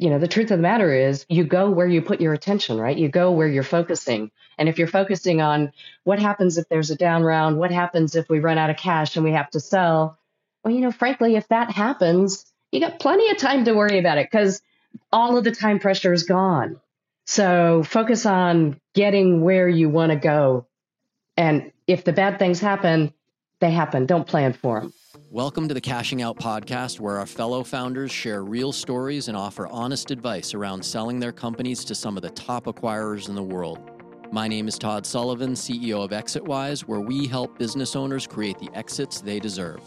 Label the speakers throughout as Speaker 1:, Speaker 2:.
Speaker 1: you know, the truth of the matter is you go where you put your attention, right? You go where you're focusing. And if you're focusing on what happens if there's a down round, what happens if we run out of cash and we have to sell, well, you know, frankly, if that happens, you got plenty of time to worry about it because all of the time pressure is gone. So focus on getting where you want to go. And if the bad things happen, they happen. Don't plan for them.
Speaker 2: Welcome to the Cashing Out podcast, where our fellow founders share real stories and offer honest advice around selling their companies to some of the top acquirers in the world. My name is Todd Sullivan, CEO of ExitWise, where we help business owners create the exits they deserve.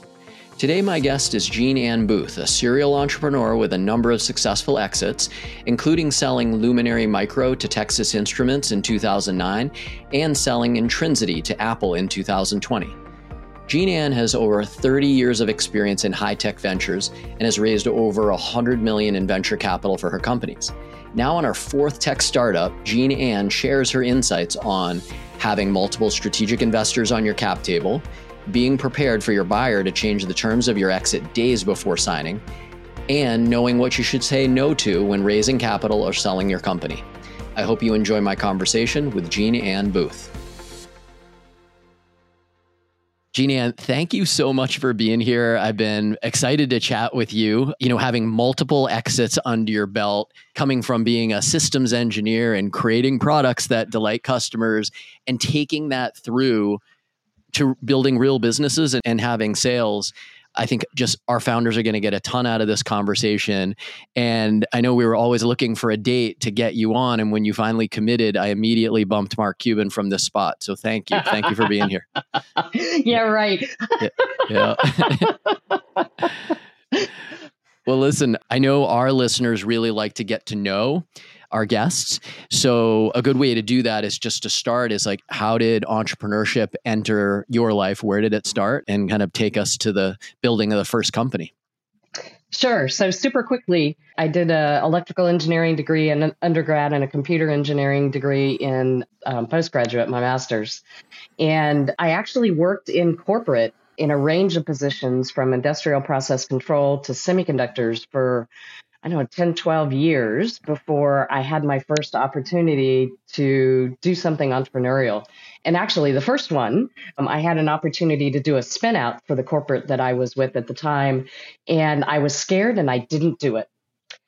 Speaker 2: Today, my guest is Jean Anne Booth, a serial entrepreneur with a number of successful exits, including selling Luminary Micro to Texas Instruments in 2009 and selling Intrinsity to Apple in 2020. Jean Anne has over 30 years of experience in high tech ventures and has raised over 100 million in venture capital for her companies. Now, on our fourth tech startup, Jean Anne shares her insights on having multiple strategic investors on your cap table, being prepared for your buyer to change the terms of your exit days before signing, and knowing what you should say no to when raising capital or selling your company. I hope you enjoy my conversation with Jean Anne Booth. Jeannie Ann, thank you so much for being here. I've been excited to chat with you. You know, having multiple exits under your belt, coming from being a systems engineer and creating products that delight customers and taking that through to building real businesses and, and having sales. I think just our founders are going to get a ton out of this conversation. And I know we were always looking for a date to get you on. And when you finally committed, I immediately bumped Mark Cuban from this spot. So thank you. Thank you for being here.
Speaker 1: yeah, right.
Speaker 2: yeah. yeah. well, listen, I know our listeners really like to get to know our guests. So a good way to do that is just to start is like, how did entrepreneurship enter your life? Where did it start? And kind of take us to the building of the first company.
Speaker 1: Sure. So super quickly, I did a electrical engineering degree in an undergrad and a computer engineering degree in um, postgraduate, my master's. And I actually worked in corporate in a range of positions from industrial process control to semiconductors for I don't know, 10, 12 years before I had my first opportunity to do something entrepreneurial. And actually, the first one, um, I had an opportunity to do a spin out for the corporate that I was with at the time. And I was scared and I didn't do it.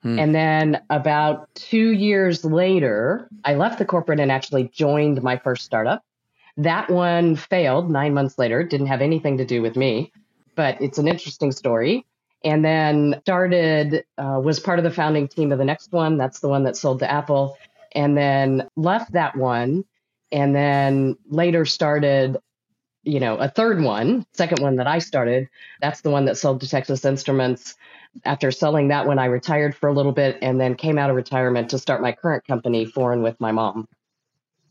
Speaker 1: Hmm. And then about two years later, I left the corporate and actually joined my first startup. That one failed nine months later, didn't have anything to do with me, but it's an interesting story and then started uh, was part of the founding team of the next one. That's the one that sold to apple. And then left that one and then later started you know a third one second one that i started. That's the one that sold to texas instruments. After selling that one i retired for a little bit and then came out of retirement to start my current company foreign with my mom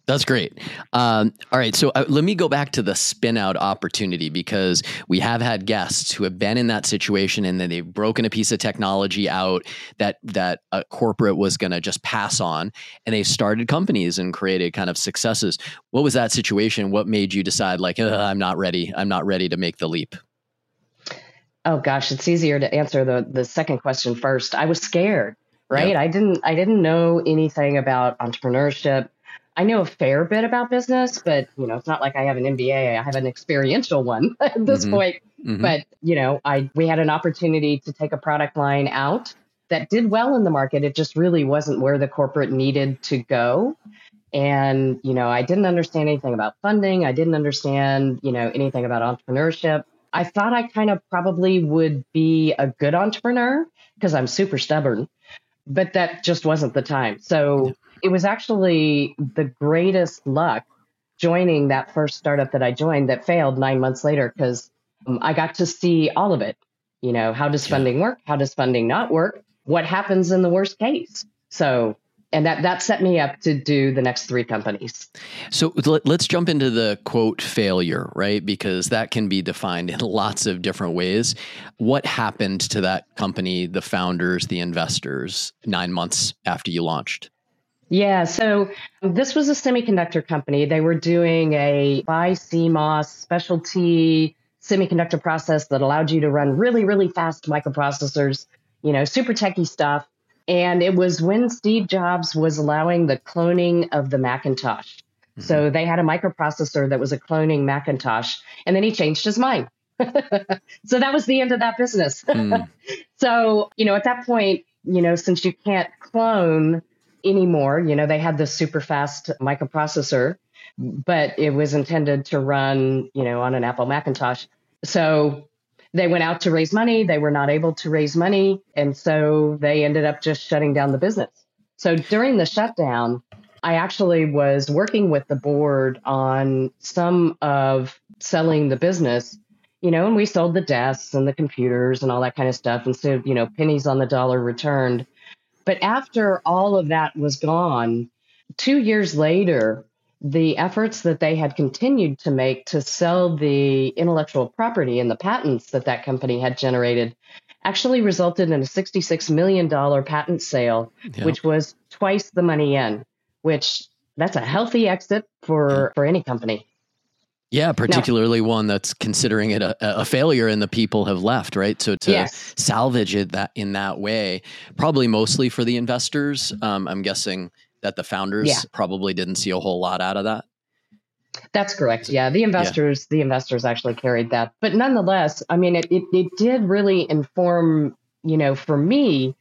Speaker 2: that's great. Um, all right, so uh, let me go back to the spin out opportunity because we have had guests who have been in that situation and then they've broken a piece of technology out that that a corporate was going to just pass on, and they started companies and created kind of successes. What was that situation? What made you decide like I'm not ready? I'm not ready to make the leap.
Speaker 1: Oh gosh, it's easier to answer the the second question first. I was scared, right? I didn't I didn't know anything about entrepreneurship I know a fair bit about business, but you know, it's not like I have an MBA. I have an experiential one at this mm-hmm. point. Mm-hmm. But you know, I we had an opportunity to take a product line out that did well in the market. It just really wasn't where the corporate needed to go. And you know, I didn't understand anything about funding. I didn't understand, you know, anything about entrepreneurship. I thought I kind of probably would be a good entrepreneur because I'm super stubborn, but that just wasn't the time. So it was actually the greatest luck joining that first startup that I joined that failed nine months later because um, I got to see all of it. You know, how does funding work? How does funding not work? What happens in the worst case? So, and that that set me up to do the next three companies.
Speaker 2: So let's jump into the quote failure, right? Because that can be defined in lots of different ways. What happened to that company, the founders, the investors, nine months after you launched?
Speaker 1: Yeah, so this was a semiconductor company. They were doing a BiCMOS specialty semiconductor process that allowed you to run really, really fast microprocessors, you know, super techy stuff. And it was when Steve Jobs was allowing the cloning of the Macintosh. Mm-hmm. So they had a microprocessor that was a cloning Macintosh, and then he changed his mind. so that was the end of that business. Mm. so, you know, at that point, you know, since you can't clone anymore, you know, they had this super fast microprocessor, but it was intended to run, you know, on an Apple Macintosh. So they went out to raise money. They were not able to raise money. And so they ended up just shutting down the business. So during the shutdown, I actually was working with the board on some of selling the business, you know, and we sold the desks and the computers and all that kind of stuff. And so, you know, pennies on the dollar returned. But after all of that was gone, two years later, the efforts that they had continued to make to sell the intellectual property and the patents that that company had generated actually resulted in a $66 million patent sale, yep. which was twice the money in which that's a healthy exit for for any company.
Speaker 2: Yeah, particularly now, one that's considering it a, a, failure and the people have left, right? So to yes. salvage it that in that way, probably mostly for the investors. Um, I'm guessing that the founders yeah. probably didn't see a whole lot out of that.
Speaker 1: That's correct. Yeah, the investors, yeah. the investors actually carried that, but nonetheless, I mean, it, it it did really inform, you know, for me,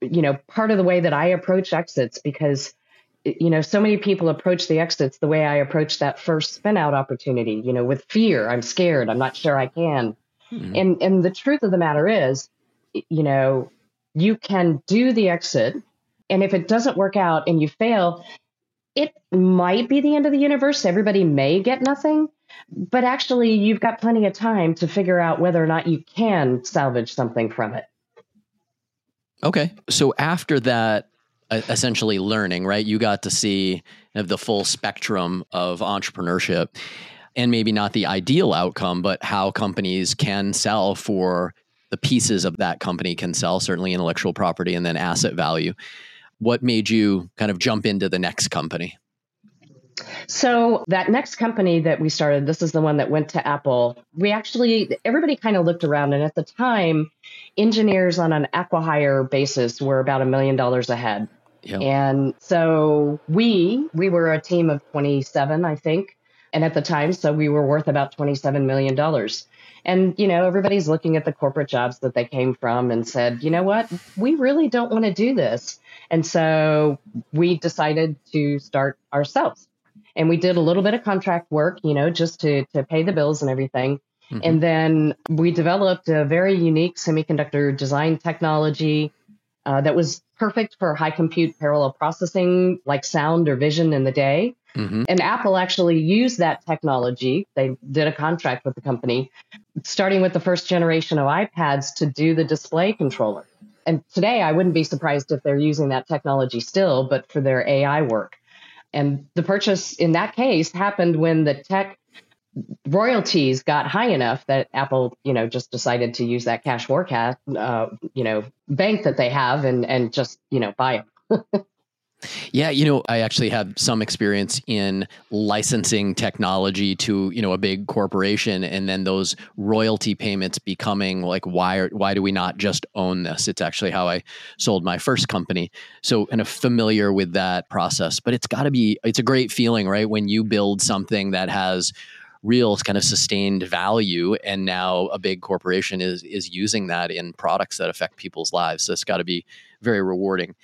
Speaker 1: you know, part of the way that I approach exits because you know, so many people approach the exits the way I approached that first spin out opportunity, you know, with fear. I'm scared. I'm not sure I can. Mm-hmm. And and the truth of the matter is, you know, you can do the exit. And if it doesn't work out and you fail, it might be the end of the universe. Everybody may get nothing, but actually you've got plenty of time to figure out whether or not you can salvage something from it.
Speaker 2: Okay. So after that essentially learning, right? You got to see the full spectrum of entrepreneurship and maybe not the ideal outcome, but how companies can sell for the pieces of that company can sell, certainly intellectual property and then asset value. What made you kind of jump into the next company?
Speaker 1: So that next company that we started, this is the one that went to Apple. We actually everybody kind of looked around and at the time engineers on an acquihire basis were about a million dollars ahead. Yep. And so we we were a team of 27, I think, and at the time, so we were worth about 27 million dollars. And you know, everybody's looking at the corporate jobs that they came from and said, you know what, we really don't want to do this. And so we decided to start ourselves. And we did a little bit of contract work, you know, just to to pay the bills and everything. Mm-hmm. And then we developed a very unique semiconductor design technology uh, that was perfect for high compute parallel processing like sound or vision in the day. Mm-hmm. And Apple actually used that technology. They did a contract with the company, starting with the first generation of iPads to do the display controller. And today, I wouldn't be surprised if they're using that technology still, but for their AI work. And the purchase in that case happened when the tech royalties got high enough that Apple, you know, just decided to use that cash forecast, uh, you know, bank that they have and and just you know buy them.
Speaker 2: Yeah, you know, I actually have some experience in licensing technology to, you know, a big corporation and then those royalty payments becoming like why why do we not just own this? It's actually how I sold my first company. So kind of familiar with that process, but it's got to be it's a great feeling, right, when you build something that has real kind of sustained value and now a big corporation is is using that in products that affect people's lives. So it's got to be very rewarding.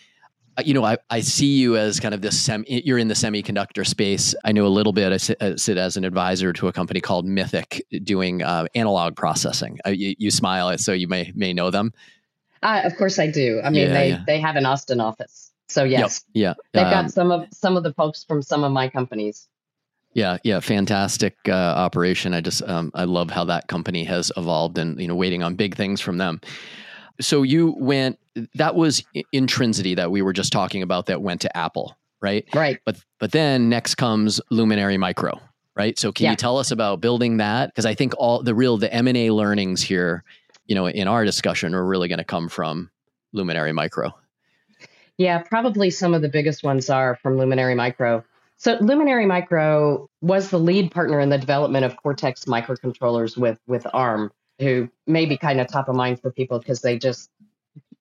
Speaker 2: Uh, you know I, I see you as kind of this sem- you're in the semiconductor space. I know a little bit. I sit, I sit as an advisor to a company called mythic doing uh, analog processing. Uh, you, you, smile so you may may know them.
Speaker 1: Uh, of course i do. I mean yeah, they yeah. they have an austin office. So yes
Speaker 2: yep,
Speaker 1: yeah they've um, got some of some of the folks from some of my companies
Speaker 2: yeah, yeah, fantastic uh, operation. I just um, I love how that company has evolved, and you know, waiting on big things from them. So you went. That was Intrinsity that we were just talking about. That went to Apple, right?
Speaker 1: Right.
Speaker 2: But but then next comes Luminary Micro, right? So can yeah. you tell us about building that? Because I think all the real the M and A learnings here, you know, in our discussion are really going to come from Luminary Micro.
Speaker 1: Yeah, probably some of the biggest ones are from Luminary Micro. So Luminary Micro was the lead partner in the development of Cortex microcontrollers with with ARM, who may be kind of top of mind for people because they just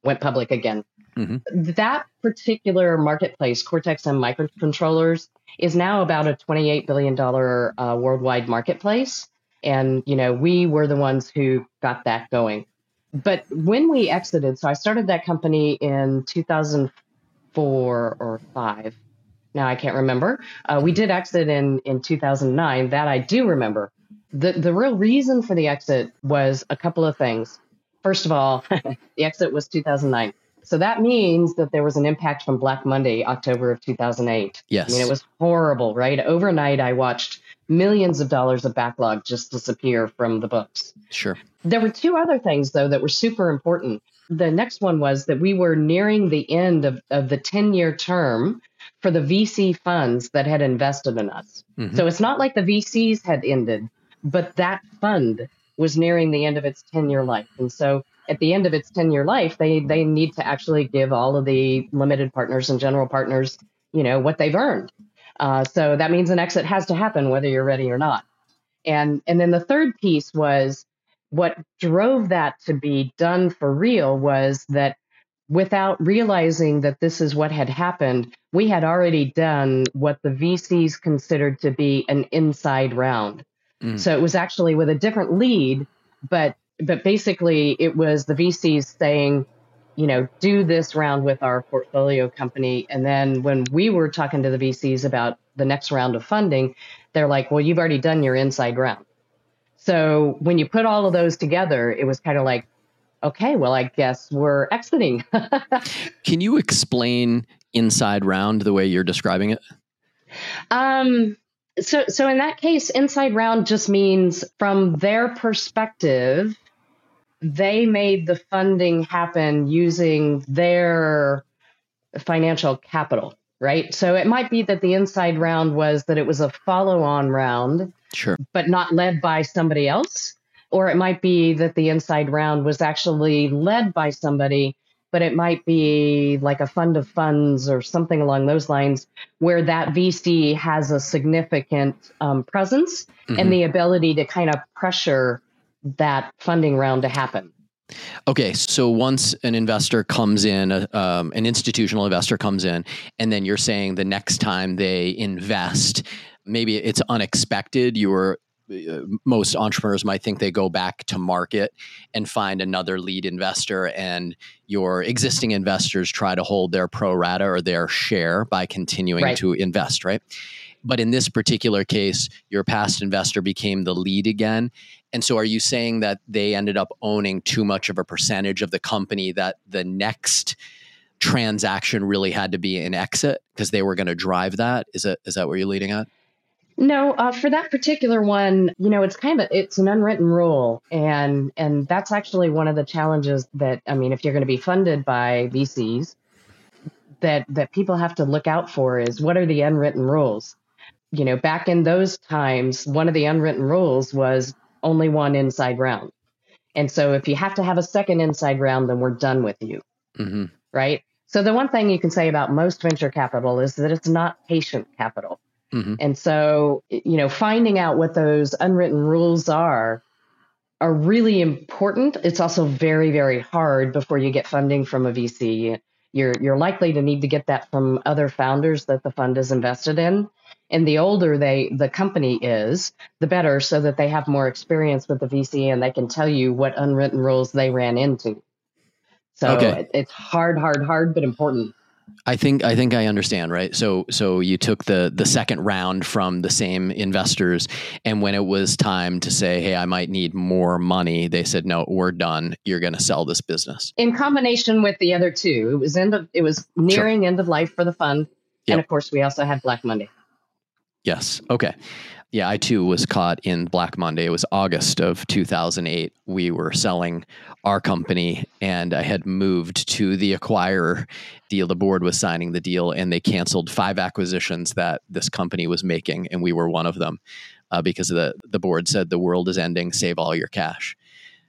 Speaker 1: went public again. Mm-hmm. That particular marketplace, Cortex M microcontrollers, is now about a $28 billion uh, worldwide marketplace. And, you know, we were the ones who got that going. But when we exited, so I started that company in 2004 or five. Now I can't remember. Uh, we did exit in, in 2009. That I do remember. The, the real reason for the exit was a couple of things. First of all, the exit was 2009. So that means that there was an impact from Black Monday, October of 2008.
Speaker 2: Yes.
Speaker 1: I mean, it was horrible, right? Overnight, I watched millions of dollars of backlog just disappear from the books.
Speaker 2: Sure.
Speaker 1: There were two other things, though, that were super important. The next one was that we were nearing the end of, of the 10 year term for the VC funds that had invested in us. Mm-hmm. So it's not like the VCs had ended, but that fund was nearing the end of its 10 year life. And so at the end of its 10 year life, they, they need to actually give all of the limited partners and general partners, you know, what they've earned. Uh, so that means an exit has to happen whether you're ready or not. And, and then the third piece was what drove that to be done for real was that without realizing that this is what had happened, we had already done what the VCs considered to be an inside round. Mm. So it was actually with a different lead, but but basically it was the VCs saying, you know, do this round with our portfolio company. And then when we were talking to the VCs about the next round of funding, they're like, well, you've already done your inside round. So when you put all of those together, it was kind of like, okay, well, I guess we're exiting.
Speaker 2: Can you explain inside round the way you're describing it?
Speaker 1: Um, so, so in that case, inside round just means from their perspective, they made the funding happen using their financial capital, right? So it might be that the inside round was that it was a follow on round,
Speaker 2: sure,
Speaker 1: but not led by somebody else. Or it might be that the inside round was actually led by somebody, but it might be like a fund of funds or something along those lines where that VC has a significant um, presence mm-hmm. and the ability to kind of pressure that funding round to happen.
Speaker 2: Okay, so once an investor comes in, uh, um, an institutional investor comes in, and then you're saying the next time they invest, maybe it's unexpected. You were most entrepreneurs might think they go back to market and find another lead investor, and your existing investors try to hold their pro rata or their share by continuing right. to invest, right? But in this particular case, your past investor became the lead again. And so are you saying that they ended up owning too much of a percentage of the company that the next transaction really had to be an exit because they were going to drive that? Is that is that what you're leading at?
Speaker 1: No, uh, for that particular one, you know, it's kind of it's an unwritten rule, and and that's actually one of the challenges that I mean, if you're going to be funded by VCs, that that people have to look out for is what are the unwritten rules you know, back in those times, one of the unwritten rules was only one inside round. And so if you have to have a second inside round, then we're done with you. Mm-hmm. Right. So the one thing you can say about most venture capital is that it's not patient capital. Mm-hmm. And so, you know, finding out what those unwritten rules are are really important. It's also very, very hard before you get funding from a VC. You're you're likely to need to get that from other founders that the fund is invested in. And the older they the company is, the better, so that they have more experience with the VC and they can tell you what unwritten rules they ran into. So okay. it's hard, hard, hard, but important.
Speaker 2: I think I think I understand, right? So so you took the the second round from the same investors and when it was time to say, "Hey, I might need more money." They said, "No, we're done. You're going to sell this business."
Speaker 1: In combination with the other two, it was end of it was nearing sure. end of life for the fund. Yep. And of course, we also had Black Monday.
Speaker 2: Yes. Okay. Yeah, I too was caught in Black Monday. It was August of 2008. We were selling our company and I had moved to the acquirer deal. The board was signing the deal and they canceled five acquisitions that this company was making. And we were one of them uh, because the, the board said the world is ending, save all your cash.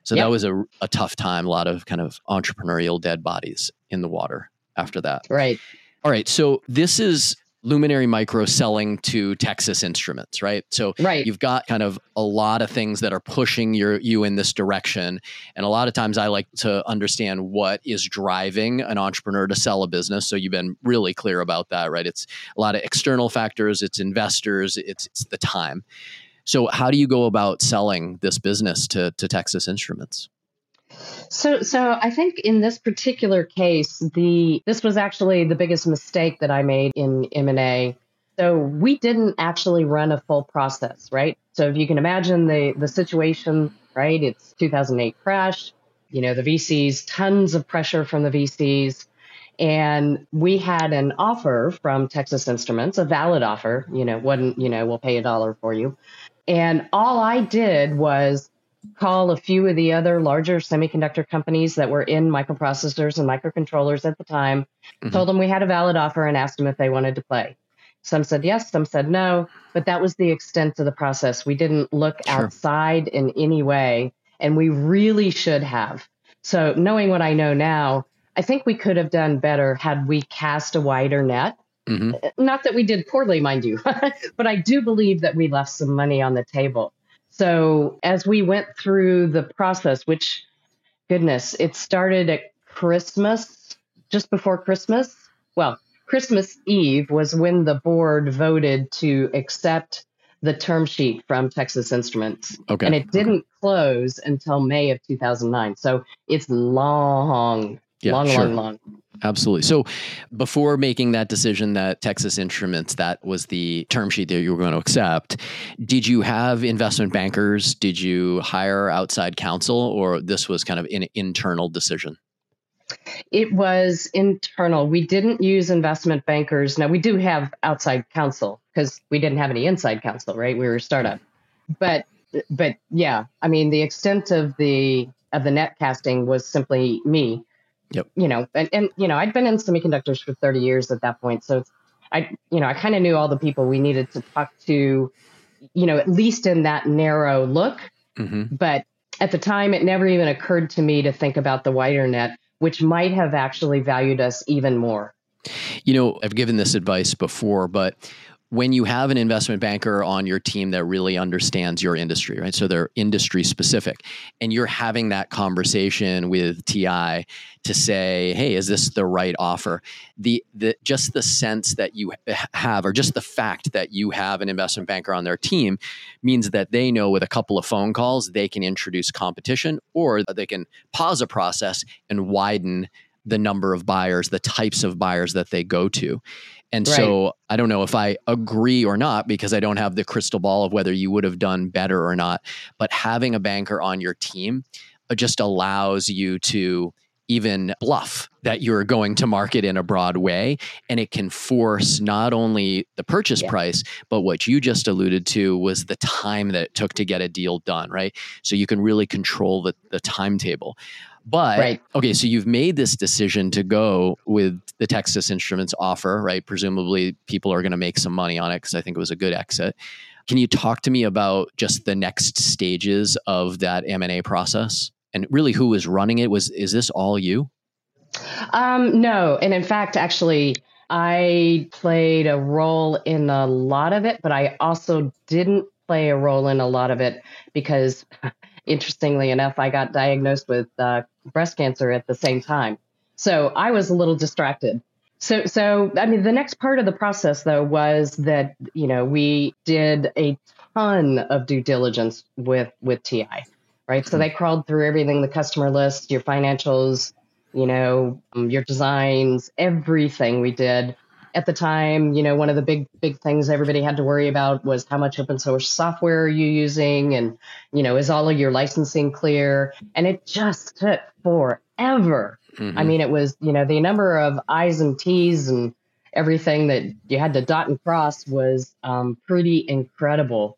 Speaker 2: So yep. that was a, a tough time, a lot of kind of entrepreneurial dead bodies in the water after that.
Speaker 1: Right.
Speaker 2: All right. So this is Luminary Micro selling to Texas Instruments, right? So
Speaker 1: right.
Speaker 2: you've got kind of a lot of things that are pushing your you in this direction. And a lot of times I like to understand what is driving an entrepreneur to sell a business. So you've been really clear about that, right? It's a lot of external factors, it's investors, it's, it's the time. So how do you go about selling this business to, to Texas Instruments?
Speaker 1: So, so I think in this particular case, the this was actually the biggest mistake that I made in M and A. So we didn't actually run a full process, right? So if you can imagine the the situation, right? It's 2008 crash. You know, the VCs, tons of pressure from the VCs. And we had an offer from Texas Instruments, a valid offer, you know, wasn't, you know, we'll pay a dollar for you. And all I did was call a few of the other larger semiconductor companies that were in microprocessors and microcontrollers at the time, mm-hmm. told them we had a valid offer and asked them if they wanted to play. Some said yes, some said no, but that was the extent of the process. We didn't look sure. outside in any way, and we really should have. So, knowing what I know now, I think we could have done better had we cast a wider net. Mm-hmm. Not that we did poorly, mind you, but I do believe that we left some money on the table. So as we went through the process, which goodness, it started at Christmas, just before Christmas. Well, Christmas Eve was when the board voted to accept the term sheet from Texas Instruments.
Speaker 2: Okay.
Speaker 1: And it didn't okay. close until May of 2009. So it's long, yeah, long, sure. long, long.
Speaker 2: Absolutely. So before making that decision that Texas Instruments, that was the term sheet that you were going to accept, did you have investment bankers? Did you hire outside counsel or this was kind of an internal decision?
Speaker 1: It was internal. We didn't use investment bankers. Now we do have outside counsel because we didn't have any inside counsel, right? We were a startup. But but yeah, I mean the extent of the of the net casting was simply me
Speaker 2: Yep.
Speaker 1: You know, and, and you know, I'd been in semiconductors for 30 years at that point. So I, you know, I kind of knew all the people we needed to talk to, you know, at least in that narrow look. Mm-hmm. But at the time, it never even occurred to me to think about the wider net, which might have actually valued us even more.
Speaker 2: You know, I've given this advice before, but when you have an investment banker on your team that really understands your industry, right? So they're industry specific, and you're having that conversation with TI to say, "Hey, is this the right offer?" The the just the sense that you have, or just the fact that you have an investment banker on their team, means that they know with a couple of phone calls they can introduce competition, or they can pause a process and widen the number of buyers, the types of buyers that they go to. And right. so I don't know if I agree or not because I don't have the crystal ball of whether you would have done better or not. But having a banker on your team uh, just allows you to even bluff that you're going to market in a broad way. And it can force not only the purchase yeah. price, but what you just alluded to was the time that it took to get a deal done, right? So you can really control the, the timetable. But right. okay, so you've made this decision to go with the Texas Instruments offer, right? Presumably, people are going to make some money on it because I think it was a good exit. Can you talk to me about just the next stages of that M and A process, and really who was running it? Was is this all you?
Speaker 1: Um, no, and in fact, actually, I played a role in a lot of it, but I also didn't play a role in a lot of it because interestingly enough, I got diagnosed with uh, breast cancer at the same time. So I was a little distracted. So, so I mean, the next part of the process, though, was that you know we did a ton of due diligence with with TI, right? So they crawled through everything, the customer list, your financials, you know, um, your designs, everything we did at the time, you know, one of the big big things everybody had to worry about was how much open source software are you using, and you know, is all of your licensing clear? And it just took forever. Mm-hmm. I mean, it was you know the number of I's and T's and everything that you had to dot and cross was um, pretty incredible.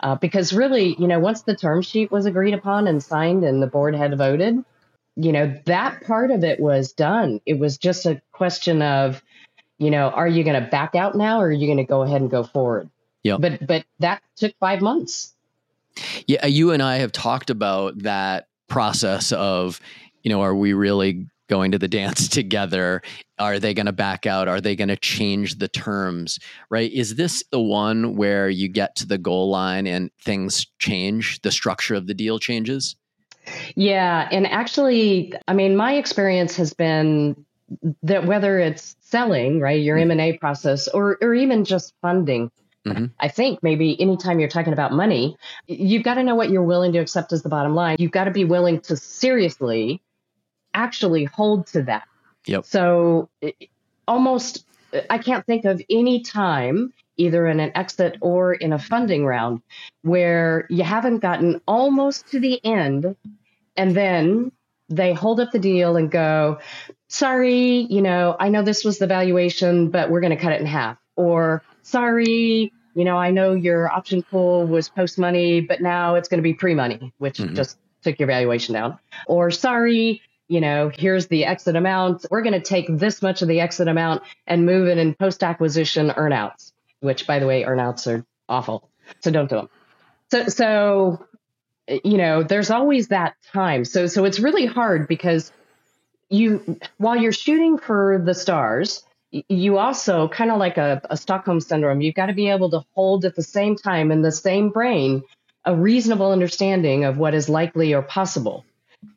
Speaker 1: Uh, because really, you know, once the term sheet was agreed upon and signed and the board had voted, you know, that part of it was done. It was just a question of, you know, are you going to back out now or are you going to go ahead and go forward?
Speaker 2: Yeah.
Speaker 1: But but that took 5 months.
Speaker 2: Yeah, uh, you and I have talked about that process of, you know, are we really going to the dance together? Are they going to back out? Are they going to change the terms? Right? Is this the one where you get to the goal line and things change? The structure of the deal changes?
Speaker 1: Yeah. And actually, I mean, my experience has been that whether it's selling, right, your M&A mm-hmm. process or, or even just funding, Mm-hmm. I think maybe anytime you're talking about money, you've got to know what you're willing to accept as the bottom line. You've got to be willing to seriously actually hold to that.
Speaker 2: Yep.
Speaker 1: So almost, I can't think of any time, either in an exit or in a funding round, where you haven't gotten almost to the end and then they hold up the deal and go, sorry, you know, I know this was the valuation, but we're going to cut it in half. Or, sorry, you know, I know your option pool was post money, but now it's going to be pre money, which mm-hmm. just took your valuation down. Or sorry, you know, here's the exit amount. We're going to take this much of the exit amount and move it in post acquisition earnouts, which by the way, earnouts are awful. So don't do them. So, so, you know, there's always that time. So, so it's really hard because you, while you're shooting for the stars, you also kind of like a, a Stockholm syndrome, you've got to be able to hold at the same time in the same brain a reasonable understanding of what is likely or possible.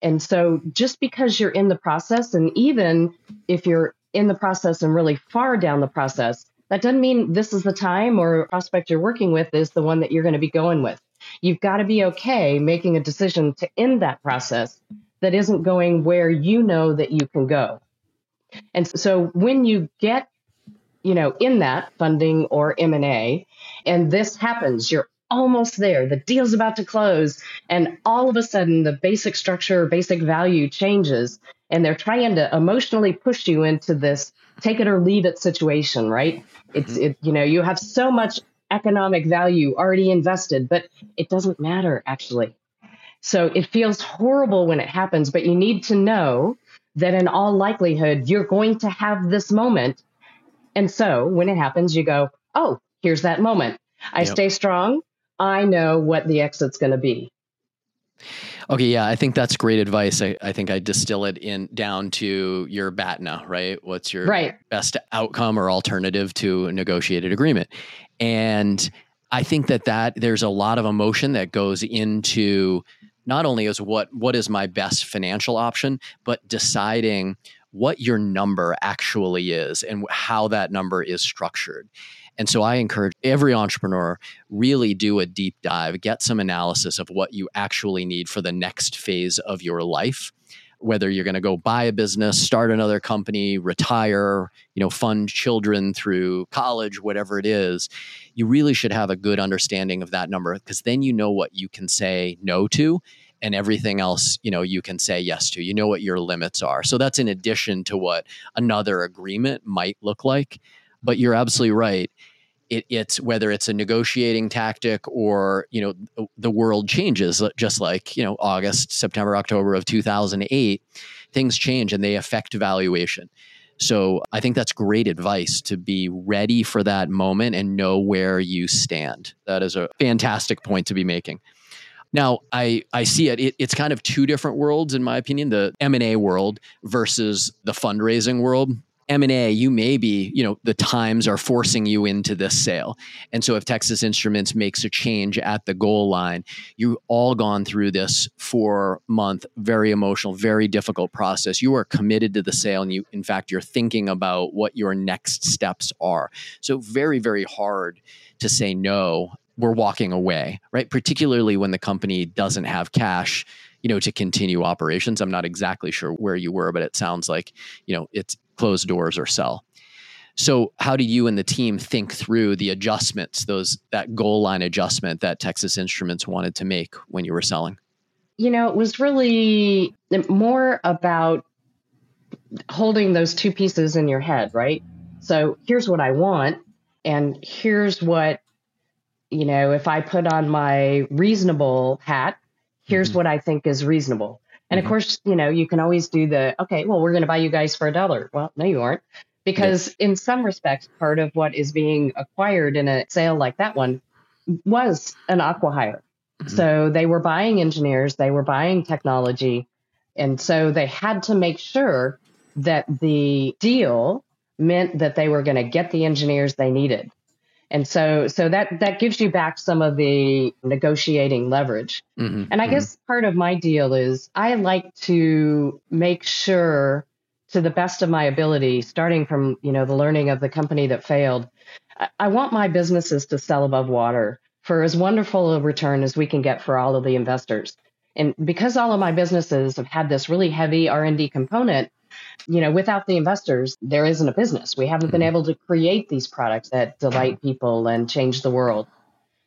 Speaker 1: And so just because you're in the process, and even if you're in the process and really far down the process, that doesn't mean this is the time or prospect you're working with is the one that you're going to be going with. You've got to be okay making a decision to end that process that isn't going where you know that you can go. And so when you get, you know, in that funding or M&A and this happens, you're almost there. The deal's about to close and all of a sudden the basic structure, basic value changes and they're trying to emotionally push you into this take it or leave it situation, right? It's mm-hmm. it, you know, you have so much economic value already invested, but it doesn't matter actually. So it feels horrible when it happens, but you need to know that in all likelihood, you're going to have this moment. And so when it happens, you go, oh, here's that moment. I yep. stay strong. I know what the exit's going to be.
Speaker 2: Okay, yeah, I think that's great advice. I, I think I distill it in down to your BATNA, right? What's your
Speaker 1: right.
Speaker 2: best outcome or alternative to a negotiated agreement? And I think that that there's a lot of emotion that goes into not only is what what is my best financial option, but deciding what your number actually is and how that number is structured. And so I encourage every entrepreneur really do a deep dive, get some analysis of what you actually need for the next phase of your life whether you're going to go buy a business, start another company, retire, you know, fund children through college, whatever it is, you really should have a good understanding of that number because then you know what you can say no to and everything else you know you can say yes to. You know what your limits are. So that's in addition to what another agreement might look like. But you're absolutely right it, it's whether it's a negotiating tactic or you know the world changes uh, just like you know august september october of 2008 things change and they affect valuation. So i think that's great advice to be ready for that moment and know where you stand. That is a fantastic point to be making. Now i i see it, it it's kind of two different worlds in my opinion the m&a world versus the fundraising world M&A, you may be, you know, the times are forcing you into this sale. And so if Texas Instruments makes a change at the goal line, you all gone through this four month, very emotional, very difficult process. You are committed to the sale and you, in fact, you're thinking about what your next steps are. So very, very hard to say no. We're walking away, right? Particularly when the company doesn't have cash you know to continue operations i'm not exactly sure where you were but it sounds like you know it's close doors or sell. So, how do you and the team think through the adjustments, those that goal line adjustment that Texas Instruments wanted to make when you were selling?
Speaker 1: You know, it was really more about holding those two pieces in your head, right? So, here's what I want, and here's what, you know, if I put on my reasonable hat, here's mm-hmm. what I think is reasonable. And mm-hmm. of course, you know, you can always do the, okay, well, we're going to buy you guys for a dollar. Well, no, you aren't. Because in some respects, part of what is being acquired in a sale like that one was an acquihire. Mm-hmm. So they were buying engineers, they were buying technology. And so they had to make sure that the deal meant that they were going to get the engineers they needed. And so, so that that gives you back some of the negotiating leverage. Mm-hmm, and I mm-hmm. guess part of my deal is I like to make sure, to the best of my ability, starting from you know the learning of the company that failed, I, I want my businesses to sell above water for as wonderful a return as we can get for all of the investors. And because all of my businesses have had this really heavy R&D component, you know, without the investors, there isn't a business. We haven't been mm-hmm. able to create these products that delight people and change the world.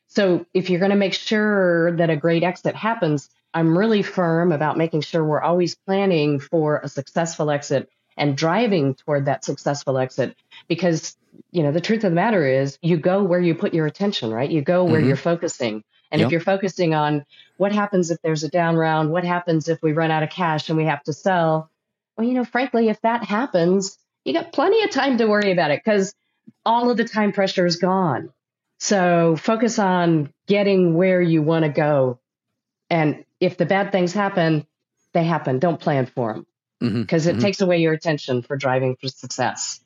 Speaker 1: So if you're going to make sure that a great exit happens, I'm really firm about making sure we're always planning for a successful exit and driving toward that successful exit because you know the truth of the matter is you go where you put your attention right you go where mm-hmm. you're focusing and yep. if you're focusing on what happens if there's a down round what happens if we run out of cash and we have to sell well, you know, frankly, if that happens, you got plenty of time to worry about it because all of the time pressure is gone. So focus on getting where you want to go. And if the bad things happen, they happen. Don't plan for them because mm-hmm, it mm-hmm. takes away your attention for driving for success.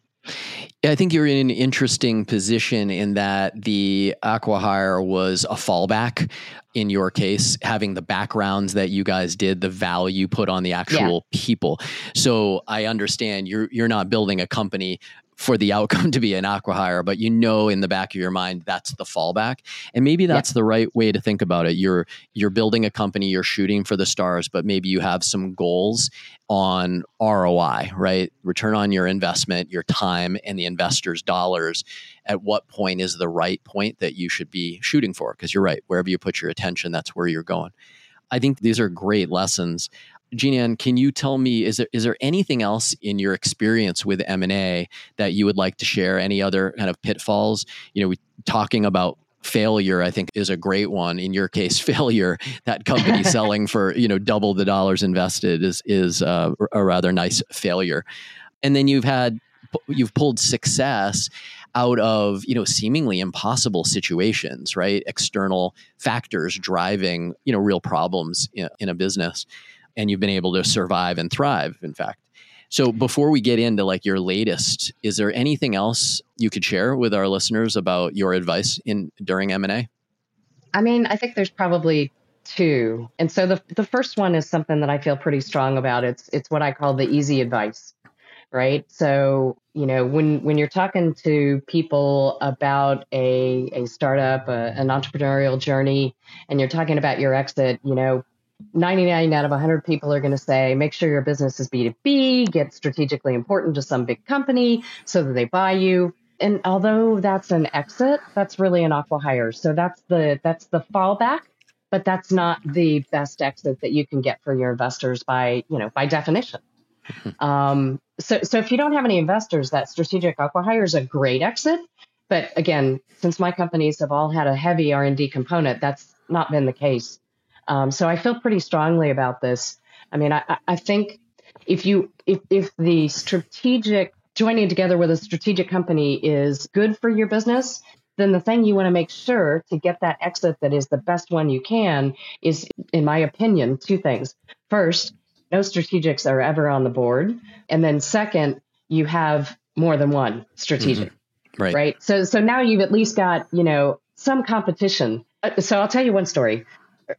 Speaker 2: Yeah, I think you're in an interesting position in that the Acquihire was a fallback in your case, having the backgrounds that you guys did, the value put on the actual yeah. people. So I understand you're you're not building a company for the outcome to be an acquihire, but you know in the back of your mind that's the fallback. And maybe that's yeah. the right way to think about it. You're you're building a company, you're shooting for the stars, but maybe you have some goals on ROI, right? Return on your investment, your time and the investors' dollars. At what point is the right point that you should be shooting for? Because you're right, wherever you put your attention, that's where you're going. I think these are great lessons. Jean can you tell me is there is there anything else in your experience with M and A that you would like to share? Any other kind of pitfalls? You know, we talking about failure i think is a great one in your case failure that company selling for you know double the dollars invested is is uh, a rather nice failure and then you've had you've pulled success out of you know seemingly impossible situations right external factors driving you know real problems in, in a business and you've been able to survive and thrive in fact. So before we get into like your latest is there anything else you could share with our listeners about your advice in during m&a
Speaker 1: i mean i think there's probably two. And so the, the first one is something that i feel pretty strong about. It's it's what i call the easy advice right? So you know when when you're talking to people about a a startup a, an entrepreneurial journey and you're talking about your exit you know 99 out of 100 people are going to say make sure your business is b2b get strategically important to some big company so that they buy you. And although that's an exit that's really an acquihire. So that's the that's the fallback but that's not the best exit that you can get for your investors by you know by definition. Um, so so if you don't have any investors that strategic acquihire is a great exit. But again since my companies have all had a heavy r&d component that's not been the case um, so I feel pretty strongly about this. I mean, I, I think if you if, if the strategic joining together with a strategic company is good for your business, then the thing you want to make sure to get that exit that is the best one you can is, in my opinion, two things. First, no strategics are ever on the board. And then second, you have more than one strategic. Mm-hmm. Right. Right. So so now you've at least got, you know, some competition. Uh, so I'll tell you one story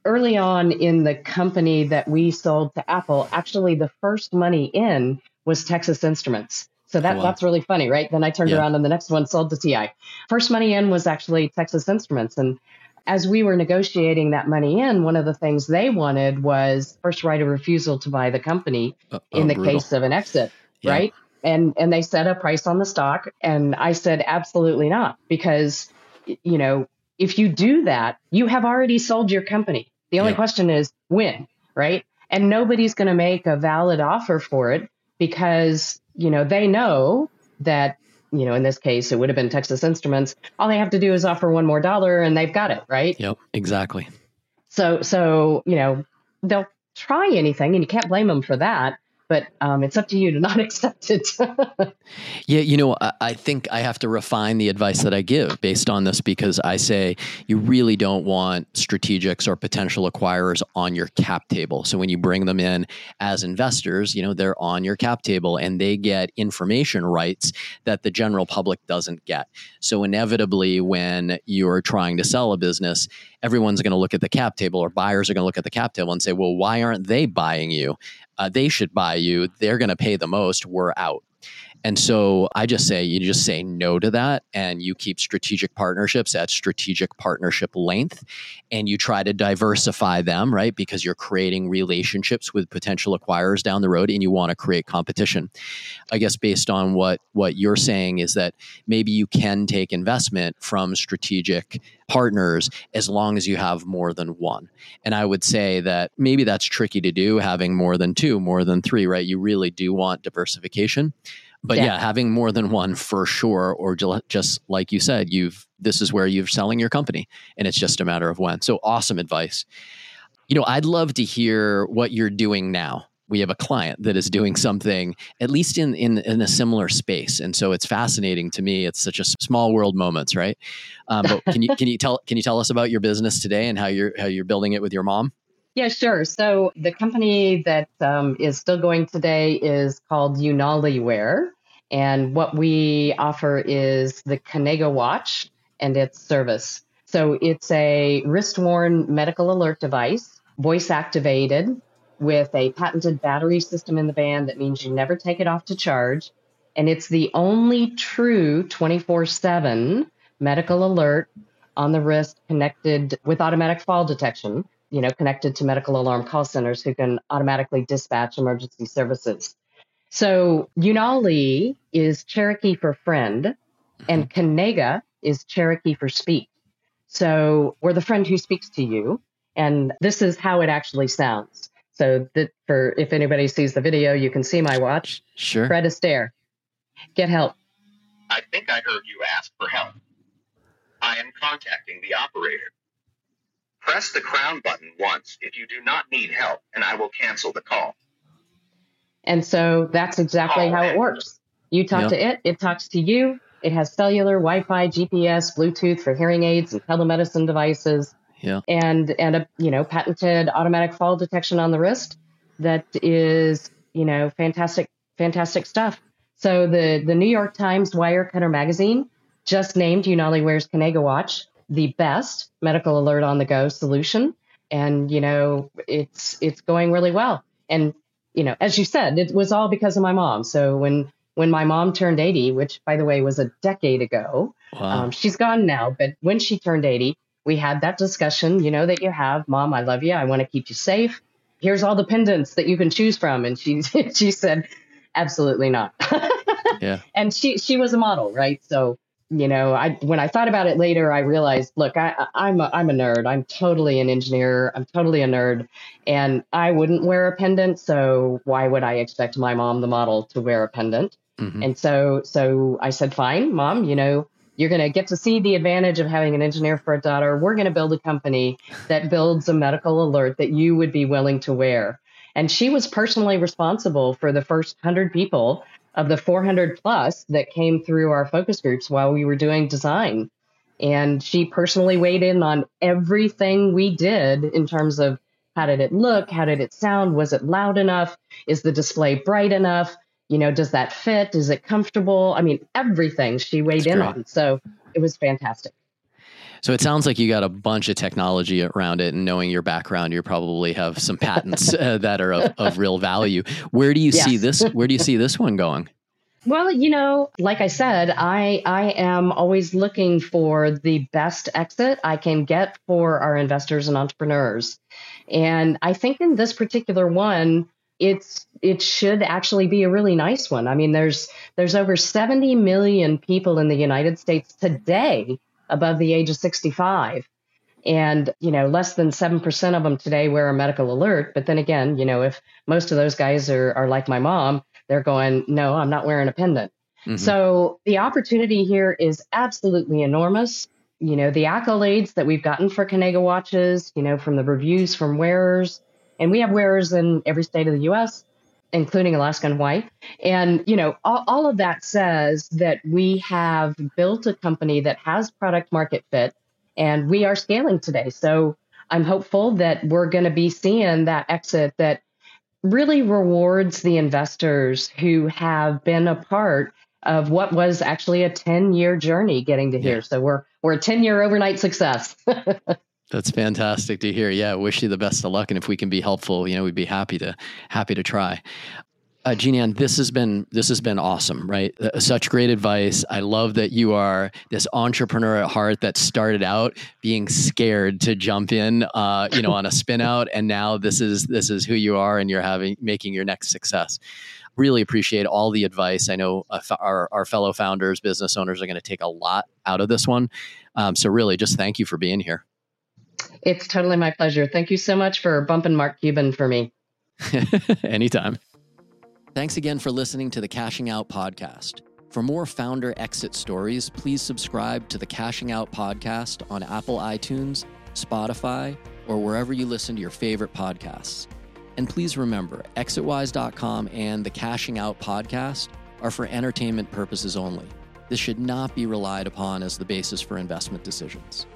Speaker 1: early on in the company that we sold to Apple, actually the first money in was Texas Instruments. So that, oh, wow. that's really funny, right? Then I turned yeah. around and the next one sold to TI. First money in was actually Texas Instruments. And as we were negotiating that money in, one of the things they wanted was first right of refusal to buy the company uh, oh, in the brutal. case of an exit, yeah. right? And and they set a price on the stock, and I said absolutely not because you know if you do that, you have already sold your company. The only yeah. question is when, right? And nobody's going to make a valid offer for it because, you know, they know that, you know, in this case, it would have been Texas Instruments. All they have to do is offer one more dollar and they've got it, right?
Speaker 2: Yep, exactly.
Speaker 1: So, so, you know, they'll try anything and you can't blame them for that. But um, it's up to you to not accept it.
Speaker 2: yeah, you know, I, I, think I have to refine the advice that I give based on this because I say you really don't want strategics or potential acquirers on your cap table. So when you bring them in as investors, you know, they're on your cap table and they get information rights that the general public doesn't get. So inevitably, when you're trying to sell a business, everyone's going to look at the cap table or buyers are going to look at the cap table and say, well, why aren't they buying you? Uh, they should buy you. They're going to pay the most. We're out. And so I just say, you just say no to that and you keep strategic partnerships at strategic partnership length and you try to diversify them, right? Because you're creating relationships with potential acquirers down the road and you want to create competition. I guess based on what, what you're saying is that maybe you can take investment from strategic partners as long as you have more than one. And I would say that maybe that's tricky to do having more than two, more than three, right? You really do want diversification but yeah. yeah. having more than one for sure or just like you said you've this is where you're selling your company and it's just a matter of when. So awesome advice. You know i'd love to hear what you're doing now. We have a client that is doing something at least in, in in a similar space and so it's fascinating to me. It's such a small world moments right? Um, but can you can you tell can you tell us about your business today and how you're how you're building it with your mom
Speaker 1: yeah, sure. So the company that um, is still going today is called UnaliWear. And what we offer is the Kanega watch and its service. So it's a wrist worn medical alert device, voice activated with a patented battery system in the band that means you never take it off to charge. And it's the only true 24 7 medical alert on the wrist connected with automatic fall detection you know, connected to medical alarm call centers who can automatically dispatch emergency services. So Unali is Cherokee for friend, and mm-hmm. Kanega is Cherokee for speak. So we're the friend who speaks to you, and this is how it actually sounds. So that for if anybody sees the video, you can see my watch.
Speaker 2: Sure.
Speaker 1: Fred Astaire. Get help.
Speaker 3: I think I heard you ask for help. I am contacting the operator. Press the crown button once if you do not need help, and I will cancel the call.
Speaker 1: And so that's exactly how it works. You talk yep. to it, it talks to you. It has cellular, Wi-Fi, GPS, Bluetooth for hearing aids and telemedicine devices.
Speaker 2: Yeah.
Speaker 1: And and a you know patented automatic fall detection on the wrist that is you know fantastic fantastic stuff. So the the New York Times Wirecutter magazine just named Unali Wear's Kanega watch the best medical alert on the go solution. And, you know, it's, it's going really well. And, you know, as you said, it was all because of my mom. So when, when my mom turned 80, which by the way was a decade ago, wow. um, she's gone now, but when she turned 80, we had that discussion, you know, that you have, mom, I love you. I want to keep you safe. Here's all the pendants that you can choose from. And she, she said, absolutely not.
Speaker 2: yeah.
Speaker 1: And she, she was a model, right? So, you know, I when I thought about it later, I realized, look, I, I'm a, I'm a nerd. I'm totally an engineer. I'm totally a nerd, and I wouldn't wear a pendant. So why would I expect my mom, the model, to wear a pendant? Mm-hmm. And so so I said, fine, mom. You know, you're going to get to see the advantage of having an engineer for a daughter. We're going to build a company that builds a medical alert that you would be willing to wear. And she was personally responsible for the first hundred people of the 400 plus that came through our focus groups while we were doing design. And she personally weighed in on everything we did in terms of how did it look? How did it sound? Was it loud enough? Is the display bright enough? You know, does that fit? Is it comfortable? I mean, everything she weighed That's in great. on. So it was fantastic.
Speaker 2: So it sounds like you got a bunch of technology around it, and knowing your background, you probably have some patents uh, that are of, of, real value. Where do you yes. see this? Where do you see this one going?
Speaker 1: Well, you know, like I said, I I am always looking for the best exit I can get for our investors and entrepreneurs. And I think in this particular one, it's it should actually be a really nice one. I mean, there's there's over 70 million people in the United States today above the age of 65. And, you know, less than 7% of them today wear a medical alert. But then again, you know, if most of those guys are, are like my mom, they're going, no, I'm not wearing a pendant. Mm-hmm. So the opportunity here is absolutely enormous. You know, the accolades that we've gotten for Kanega watches, you know, from the reviews from wearers, and we have wearers in every state of the US. Including Alaska and Hawaii. And, you know, all, all of that says that we have built a company that has product market fit and we are scaling today. So I'm hopeful that we're going to be seeing that exit that really rewards the investors who have been a part of what was actually a 10 year journey getting to here. So we're we're a 10 year overnight success.
Speaker 2: That's fantastic to hear. Yeah, wish you the best of luck, and if we can be helpful, you know, we'd be happy to happy to try. Uh, Jean this has been this has been awesome, right? Uh, such great advice. I love that you are this entrepreneur at heart that started out being scared to jump in, uh, you know, on a spin out, and now this is this is who you are, and you're having making your next success. Really appreciate all the advice. I know uh, our our fellow founders, business owners, are going to take a lot out of this one. Um, so really, just thank you for being here.
Speaker 1: It's totally my pleasure. Thank you so much for bumping Mark Cuban for me.
Speaker 2: Anytime. Thanks again for listening to the Cashing Out podcast. For more founder exit stories, please subscribe to the Cashing Out podcast on Apple iTunes, Spotify, or wherever you listen to your favorite podcasts. And please remember, exitwise.com and the Cashing Out podcast are for entertainment purposes only. This should not be relied upon as the basis for investment decisions.